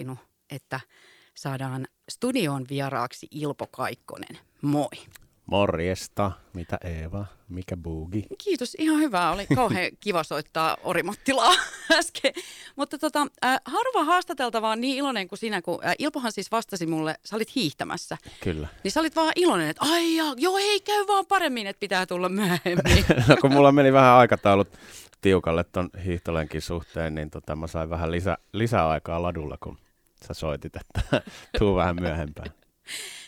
sopinut, että saadaan studioon vieraaksi Ilpo Kaikkonen. Moi. Morjesta. Mitä Eeva? Mikä buugi? Kiitos, ihan hyvä. Oli kauhean kiva soittaa Orimottilaa äsken. Mutta tota, äh, harva haastateltava on niin iloinen kuin sinä, kun äh, Ilpohan siis vastasi mulle, sä olit hiihtämässä. Kyllä. Niin sä olit vaan iloinen, että ai ja, joo ei käy vaan paremmin, että pitää tulla myöhemmin. no kun mulla meni vähän aikataulut tiukalle ton hiihtolenkin suhteen, niin tota, mä sain vähän lisä, lisäaikaa ladulla, kun sä soitit, että tuu vähän myöhempään.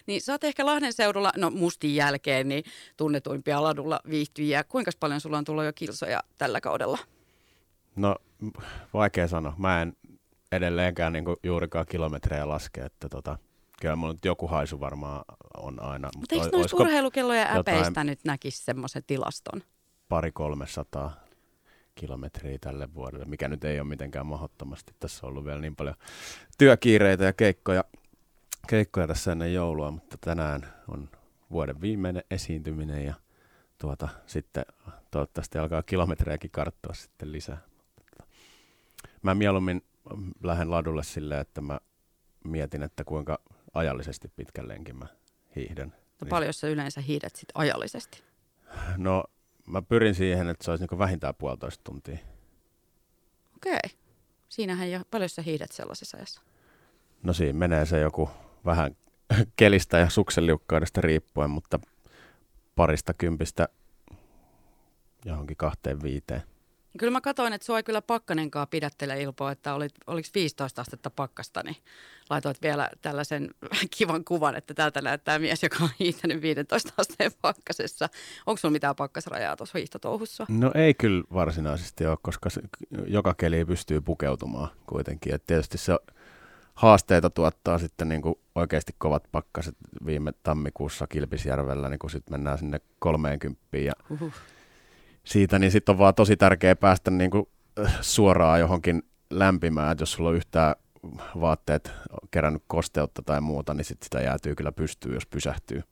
Niin sä oot ehkä Lahden seudulla, no mustin jälkeen, niin tunnetuimpia ladulla viihtyjiä. Kuinka paljon sulla on tullut jo kilsoja tällä kaudella? No vaikea sanoa. Mä en edelleenkään niin juurikaan kilometrejä laske, että tota, kyllä mulla nyt joku haisu varmaan on aina. Mutta eikö noista urheilukelloja äpeistä nyt näkisi semmoisen tilaston? Pari kolmesataa kilometriä tälle vuodelle, mikä nyt ei ole mitenkään mahdottomasti. Tässä on ollut vielä niin paljon työkiireitä ja keikkoja keikkoja tässä ennen joulua, mutta tänään on vuoden viimeinen esiintyminen ja tuota, sitten toivottavasti alkaa kilometrejäkin karttua sitten lisää. Mä mieluummin lähden ladulle silleen, että mä mietin, että kuinka ajallisesti pitkän lenkin mä hiihdän. No niin. paljon sä yleensä hiihdät sit ajallisesti? No mä pyrin siihen, että se olisi niin vähintään puolitoista tuntia. Okei. Okay. Siinähän jo, paljon sä hiihdät sellaisessa ajassa? No siinä menee se joku vähän kelistä ja suksenliukkaudesta riippuen, mutta parista kympistä johonkin kahteen viiteen. Kyllä mä katsoin, että sua ei kyllä pakkanenkaan pidättele Ilpo, että olit, oliko 15 astetta pakkasta, niin laitoit vielä tällaisen kivan kuvan, että täältä näyttää mies, joka on hiihtänyt 15 asteen pakkasessa. Onko sulla mitään pakkasrajaa tuossa hiihtotouhussa? No ei kyllä varsinaisesti ole, koska joka keli pystyy pukeutumaan kuitenkin. Et tietysti se haasteita tuottaa sitten niin kuin oikeasti kovat pakkaset viime tammikuussa Kilpisjärvellä, niin kun sitten mennään sinne 30 ja uhuh. Siitä, niin sitten on vaan tosi tärkeää päästä niin kuin äh, suoraan johonkin lämpimään, että jos sulla on yhtään vaatteet kerännyt kosteutta tai muuta, niin sit sitä jäätyy kyllä pystyy, jos pysähtyy.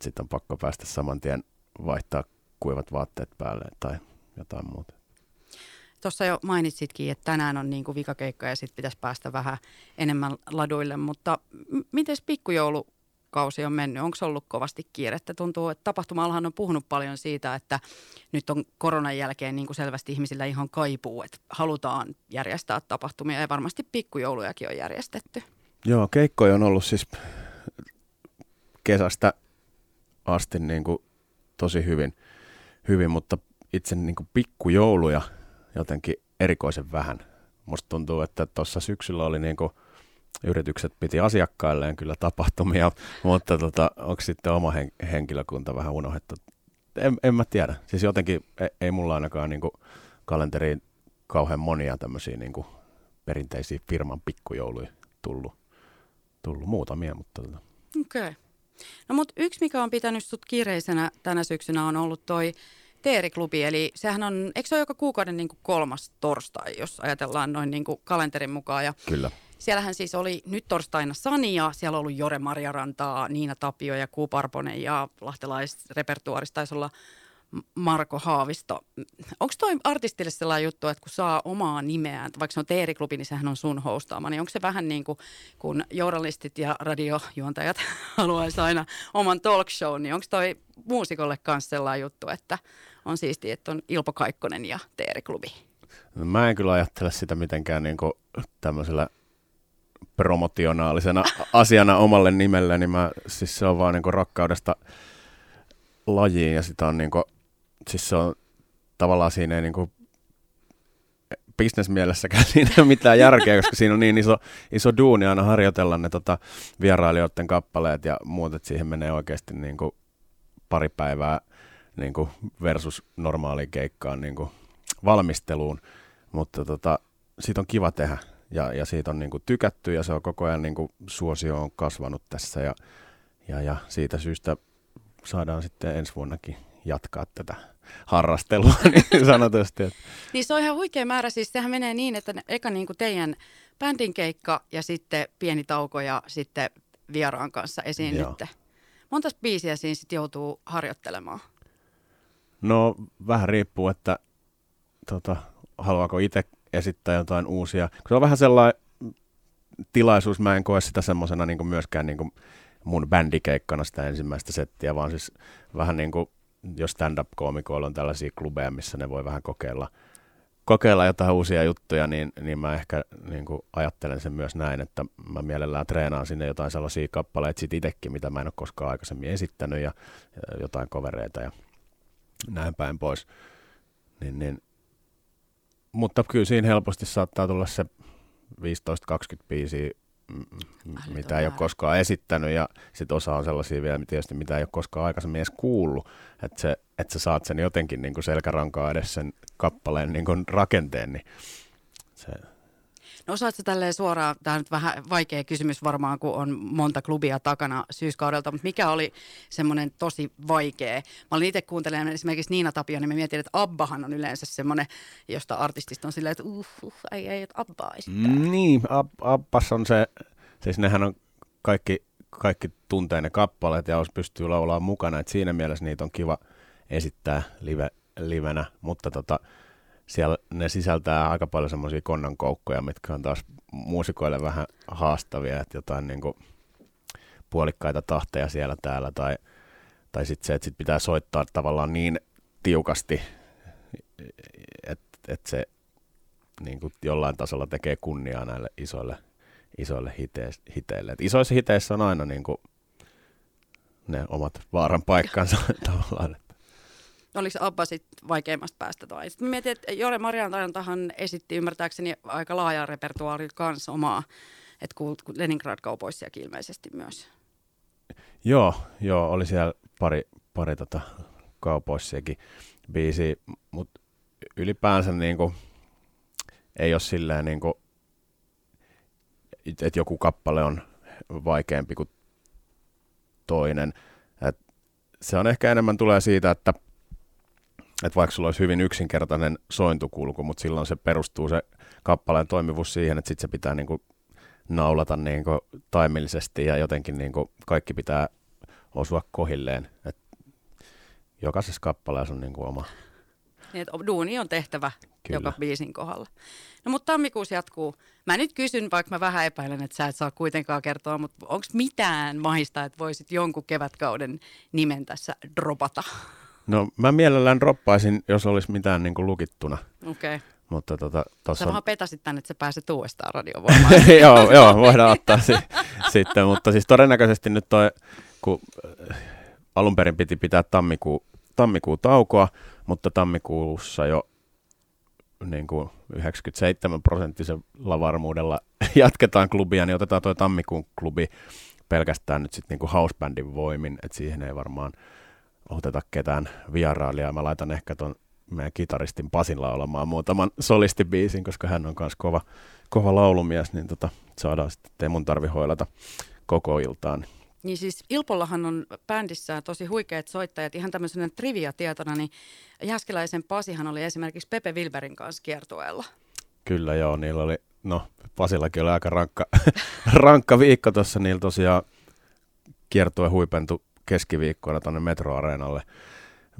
Sitten on pakko päästä saman tien vaihtaa kuivat vaatteet päälle tai jotain muuta. Tuossa jo mainitsitkin, että tänään on niin kuin vikakeikka ja sitten pitäisi päästä vähän enemmän laduille, mutta m- miten pikkujoulukausi on mennyt? Onko ollut kovasti kiirettä? Tuntuu, että tapahtumallahan on puhunut paljon siitä, että nyt on koronan jälkeen niin kuin selvästi ihmisillä ihan kaipuu, että halutaan järjestää tapahtumia ja varmasti pikkujoulujakin on järjestetty. Joo, keikkoja on ollut siis kesästä asti niin kuin tosi hyvin, hyvin, mutta itse niin kuin pikkujouluja – jotenkin erikoisen vähän. Musta tuntuu, että tuossa syksyllä oli niin kuin yritykset piti asiakkailleen kyllä tapahtumia, mutta tota, onko sitten oma hen- henkilökunta vähän unohdettu? En, en mä tiedä. Siis jotenkin ei, ei mulla ainakaan niin kuin kalenteriin kauhean monia tämmöisiä niin kuin perinteisiä firman pikkujouluja tullut, tullut muutamia, mutta tota. Okei. Okay. No mutta yksi, mikä on pitänyt sut kiireisenä tänä syksynä on ollut toi Teeriklubi, eli sehän on, eikö se ole joka kuukauden niin kuin kolmas torstai, jos ajatellaan noin niin kuin kalenterin mukaan. Ja Kyllä. Siellähän siis oli nyt torstaina Sania, siellä on ollut Jore Marjarantaa, Niina Tapio ja Kuu Parponen ja lahtelaisrepertuarista taisi olla Marko Haavisto. Onko toi artistille sellainen juttu, että kun saa omaa nimeään, vaikka se on Teeriklubi, niin sehän on sun hostaama, niin onko se vähän niin kuin kun journalistit ja radiojuontajat haluaisi aina oman talk show, niin onko toi muusikolle kanssa sellainen juttu, että on siistiä, että on Ilpo Kaikkonen ja Teeriklubi? No, mä en kyllä ajattele sitä mitenkään niin kuin tämmöisellä promotionaalisena asiana omalle nimelle, niin mä, siis se on vaan niin rakkaudesta lajiin ja sitä on niin kuin siis se on tavallaan siinä ei niin kuin bisnesmielessäkään siinä ei mitään järkeä, koska siinä on niin iso, iso duuni aina harjoitella ne tota, vierailijoiden kappaleet ja muut, että siihen menee oikeasti niin kuin pari päivää niin kuin versus normaaliin keikkaan niin kuin valmisteluun, mutta tota, siitä on kiva tehdä ja, ja siitä on niin kuin tykätty ja se on koko ajan niin kuin suosio on kasvanut tässä ja, ja, ja siitä syystä saadaan sitten ensi vuonnakin jatkaa tätä harrastelua niin sanotusti. niin se on ihan huikea määrä. Siis sehän menee niin, että eka niin kuin teidän bändin keikka ja sitten pieni tauko ja sitten vieraan kanssa esiinnytte. Monta biisiä siinä sitten joutuu harjoittelemaan? No vähän riippuu, että tota, haluaako itse esittää jotain uusia. Se on vähän sellainen tilaisuus. Mä en koe sitä semmoisena niin myöskään niin mun bändikeikkana sitä ensimmäistä settiä, vaan siis vähän niin kuin, jos stand-up-koomikoilla on tällaisia klubeja, missä ne voi vähän kokeilla, kokeilla jotain uusia juttuja, niin, niin mä ehkä niin kuin ajattelen sen myös näin, että mä mielellään treenaan sinne jotain sellaisia kappaleita sit itsekin, mitä mä en ole koskaan aikaisemmin esittänyt ja, ja jotain kovereita ja näin päin pois. Niin, niin. Mutta kyllä siinä helposti saattaa tulla se 15-20 biisiä mitä ei ole koskaan esittänyt. Ja sitten osa on sellaisia vielä tietysti, mitä ei ole koskaan aikaisemmin edes kuullut, että, se, että sä saat sen jotenkin niin kuin selkärankaa edes sen kappaleen niin kuin rakenteen, niin se, No osaatko tälleen suoraan, tämä on nyt vähän vaikea kysymys varmaan, kun on monta klubia takana syyskaudelta, mutta mikä oli semmoinen tosi vaikea? Mä olin itse kuuntelemaan esimerkiksi Niina Tapio, niin mä mietin, että Abbahan on yleensä semmoinen, josta artistista on silleen, että uh, uh ei, ei, että Abba esittää. Mm, niin, Ab- Abbas on se, siis nehän on kaikki, kaikki tuntee ne kappaleet ja olisi pystyy laulaa mukana, että siinä mielessä niitä on kiva esittää live, livenä, mutta tota, siellä ne sisältää aika paljon semmoisia konnankoukkoja, mitkä on taas muusikoille vähän haastavia, että jotain niin kuin puolikkaita tahteja siellä täällä, tai, tai sitten se, että sit pitää soittaa tavallaan niin tiukasti, että et se niin kuin jollain tasolla tekee kunniaa näille isoille, isoille hiteille. Et isoissa hiteissä on aina niin kuin ne omat vaaran paikkansa tavallaan. Oliko Abba sitten vaikeimmasta päästä tai? Sitten mietin, että Jore Mariantajantahan esitti ymmärtääkseni aika laaja repertuaari kanssa omaa, että Leningrad kaupoissiakin ilmeisesti myös. Joo, joo, oli siellä pari, pari tota kaupoissiakin biisi, mutta ylipäänsä niinku, ei ole silleen niinku, että joku kappale on vaikeampi kuin toinen. Et se on ehkä enemmän tulee siitä, että että vaikka sulla olisi hyvin yksinkertainen sointukulku, mutta silloin se perustuu se kappaleen toimivuus siihen, että sitten se pitää niinku naulata niinku taimillisesti ja jotenkin niinku kaikki pitää osua kohilleen. Et jokaisessa kappaleessa on niinku oma. Niin, että duuni on tehtävä Kyllä. joka biisin kohdalla. No mutta tammikuussa jatkuu. Mä nyt kysyn, vaikka mä vähän epäilen, että sä et saa kuitenkaan kertoa, mutta onko mitään mahista, että voisit jonkun kevätkauden nimen tässä dropata? No mä mielellään droppaisin, jos olisi mitään niin kuin lukittuna. Okei. Okay. Mutta tota, tossa... Sä vähän petasit tänne, että sä pääset uudestaan radiovoimaan. joo, joo, voidaan ottaa si- sitten. Mutta siis todennäköisesti nyt toi, kun äh, alun perin piti pitää tammikuu, tammikuu taukoa, mutta tammikuussa jo niin kuin 97 prosenttisella varmuudella jatketaan klubia, niin otetaan toi tammikuun klubi pelkästään nyt sitten niin kuin housebandin voimin, että siihen ei varmaan – oteta ketään vierailijaa. Mä laitan ehkä ton meidän kitaristin Pasin laulamaan muutaman solistibiisin, koska hän on myös kova, kova laulumies, niin tota, saadaan sitten, ettei mun tarvi hoilata koko iltaan. Niin siis Ilpollahan on bändissä tosi huikeat soittajat. Ihan tämmöisenä trivia-tietona, niin Jäskeläisen Pasihan oli esimerkiksi Pepe Wilberin kanssa kiertueella. Kyllä joo, niillä oli, no Pasillakin oli aika rankka, rankka viikko tuossa, niillä tosiaan kiertue huipentui keskiviikkona tuonne metroareenalle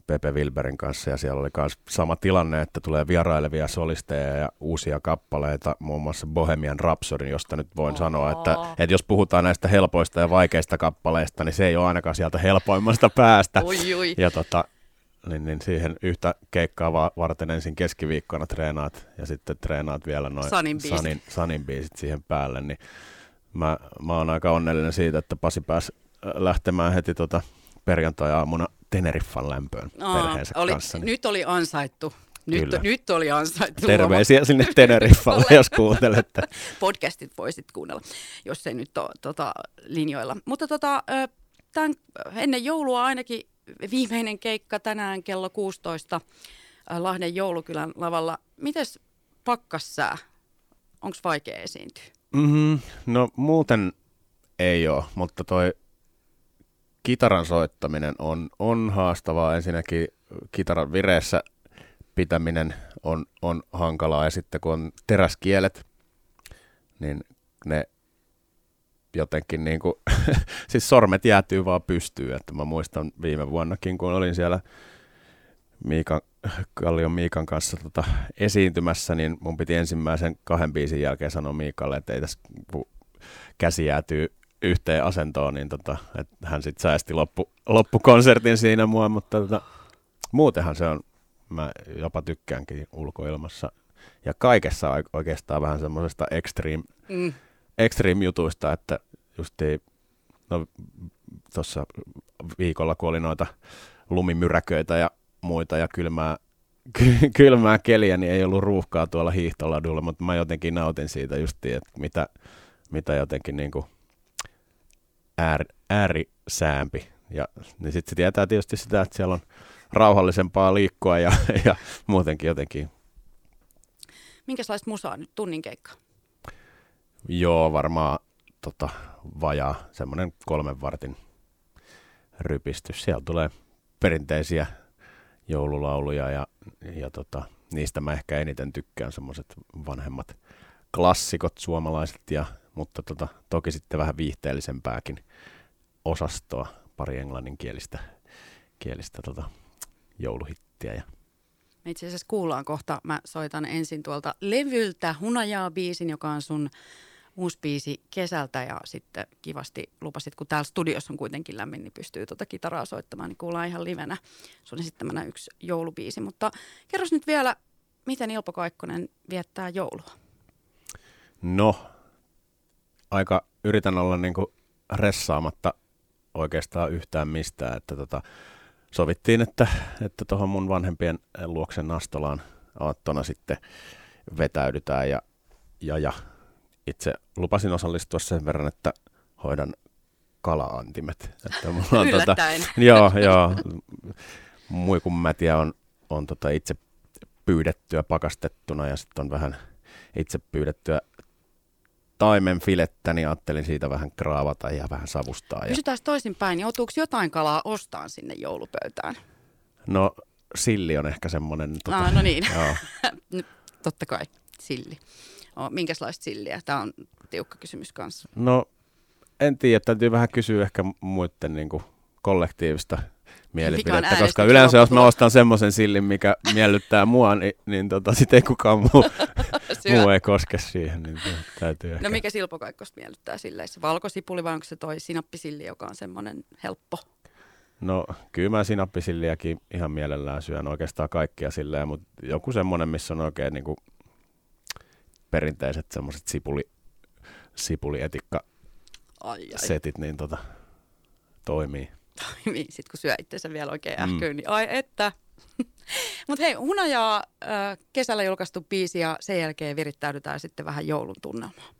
Pepe Wilberin kanssa ja siellä oli myös sama tilanne, että tulee vierailevia solisteja ja uusia kappaleita, muun muassa Bohemian Rhapsody, josta nyt voin oh. sanoa, että, että jos puhutaan näistä helpoista ja vaikeista kappaleista, niin se ei ole ainakaan sieltä helpoimmasta päästä. Ui, ui. Ja tota, niin, niin siihen yhtä keikkaa varten ensin keskiviikkona treenaat ja sitten treenaat vielä noin Sanin, Sanin, Sanin biisit siihen päälle, niin mä, mä oon aika onnellinen siitä, että Pasi pääsi lähtemään heti tota perjantai-aamuna Teneriffan lämpöön Aa, perheensä oli, kanssa. Niin. Nyt oli ansaittu. Nyt, nyt oli ansaittu. Terveisiä sinne Teneriffalle, jos kuuntelette. Podcastit voisit kuunnella, jos ei nyt ole tota, linjoilla. Mutta tota, tämän, ennen joulua ainakin viimeinen keikka tänään kello 16 Lahden joulukylän lavalla. Mites pakkassää? Onko vaikea esiintyä? Mm-hmm. No muuten ei ole, mutta toi kitaran soittaminen on, on haastavaa. Ensinnäkin kitaran vireessä pitäminen on, on hankalaa ja sitten kun on teräskielet, niin ne jotenkin niin kuin, siis sormet jäätyy vaan pystyyn. Että mä muistan viime vuonnakin, kun olin siellä Miikan, Kallion Miikan kanssa tota, esiintymässä, niin mun piti ensimmäisen kahden biisin jälkeen sanoa Miikalle, että ei tässä käsi jäätyy yhteen asentoon, niin tota, että hän sitten säästi loppu, loppukonsertin siinä mua, mutta tota, muutenhan se on, mä jopa tykkäänkin ulkoilmassa ja kaikessa oikeastaan vähän semmoisesta extreme, mm. extreme jutuista, että justiin, no tuossa viikolla, kun oli noita lumimyräköitä ja muita ja kylmää, ky- kylmää keliä, niin ei ollut ruuhkaa tuolla hiihtoladulla, mutta mä jotenkin nautin siitä justiin, että mitä, mitä jotenkin niin kuin ääri, äärisäämpi. Ja niin sitten se tietää tietysti sitä, että siellä on rauhallisempaa liikkua ja, ja muutenkin jotenkin. Minkälaista musaa nyt tunnin keikka? Joo, varmaan tota, vajaa semmoinen kolmen vartin rypistys. Siellä tulee perinteisiä joululauluja ja, ja tota, niistä mä ehkä eniten tykkään semmoiset vanhemmat klassikot suomalaiset, ja, mutta tota, toki sitten vähän viihteellisempääkin osastoa, pari englanninkielistä kielistä tota, jouluhittiä. Ja. Me itse asiassa kuullaan kohta, mä soitan ensin tuolta levyltä Hunajaa biisin, joka on sun uusi biisi kesältä ja sitten kivasti lupasit, kun täällä studiossa on kuitenkin lämmin, niin pystyy tuota kitaraa soittamaan, niin kuullaan ihan livenä sun esittämänä yksi joulubiisi. Mutta kerros nyt vielä, miten Ilpo Kaikkonen viettää joulua? No, aika yritän olla niin kuin ressaamatta oikeastaan yhtään mistään, että tota, sovittiin, että että tuohon mun vanhempien luoksen Nastolaan aattona sitten vetäydytään ja, ja, ja itse lupasin osallistua sen verran, että hoidan kalaantimet. Että mulla on tota, joo, joo. Muikun mätiä on, on tota itse pyydettyä pakastettuna ja sitten on vähän itse pyydettyä taimen filettä, niin ajattelin siitä vähän kraavata ja vähän savustaa. Kysytään toisinpäin, joutuuko jotain kalaa ostaan sinne joulupöytään? No silli on ehkä semmoinen. Tota, ah, no niin, joo. totta kai silli. Oh, minkälaista silliä? Tämä on tiukka kysymys kanssa. No en tiedä, täytyy vähän kysyä ehkä muiden niin kuin, kollektiivista mielipidettä, koska yleensä jos mä ostan semmoisen sillin, mikä miellyttää mua, niin, niin tota, sitten ei kukaan muu, muu ei koske siihen. Niin täytyy ehkä. No mikä Silpo Kaikkosta miellyttää silleissä? Valkosipuli vai onko se toi sinappisilli, joka on semmoinen helppo? No kyllä mä sinappisilliäkin ihan mielellään syön oikeastaan kaikkia silleen, mutta joku semmoinen, missä on oikein niin kuin perinteiset semmoiset sipuli, sipulietikka ai, ai. setit, niin tota, toimii. Toimii, sit kun syö itseensä vielä oikein ähkyyn, mm. niin ai että. Mutta hei, Hunajaa kesällä julkaistu biisi ja sen jälkeen virittäydytään sitten vähän joulun tunnelmaan.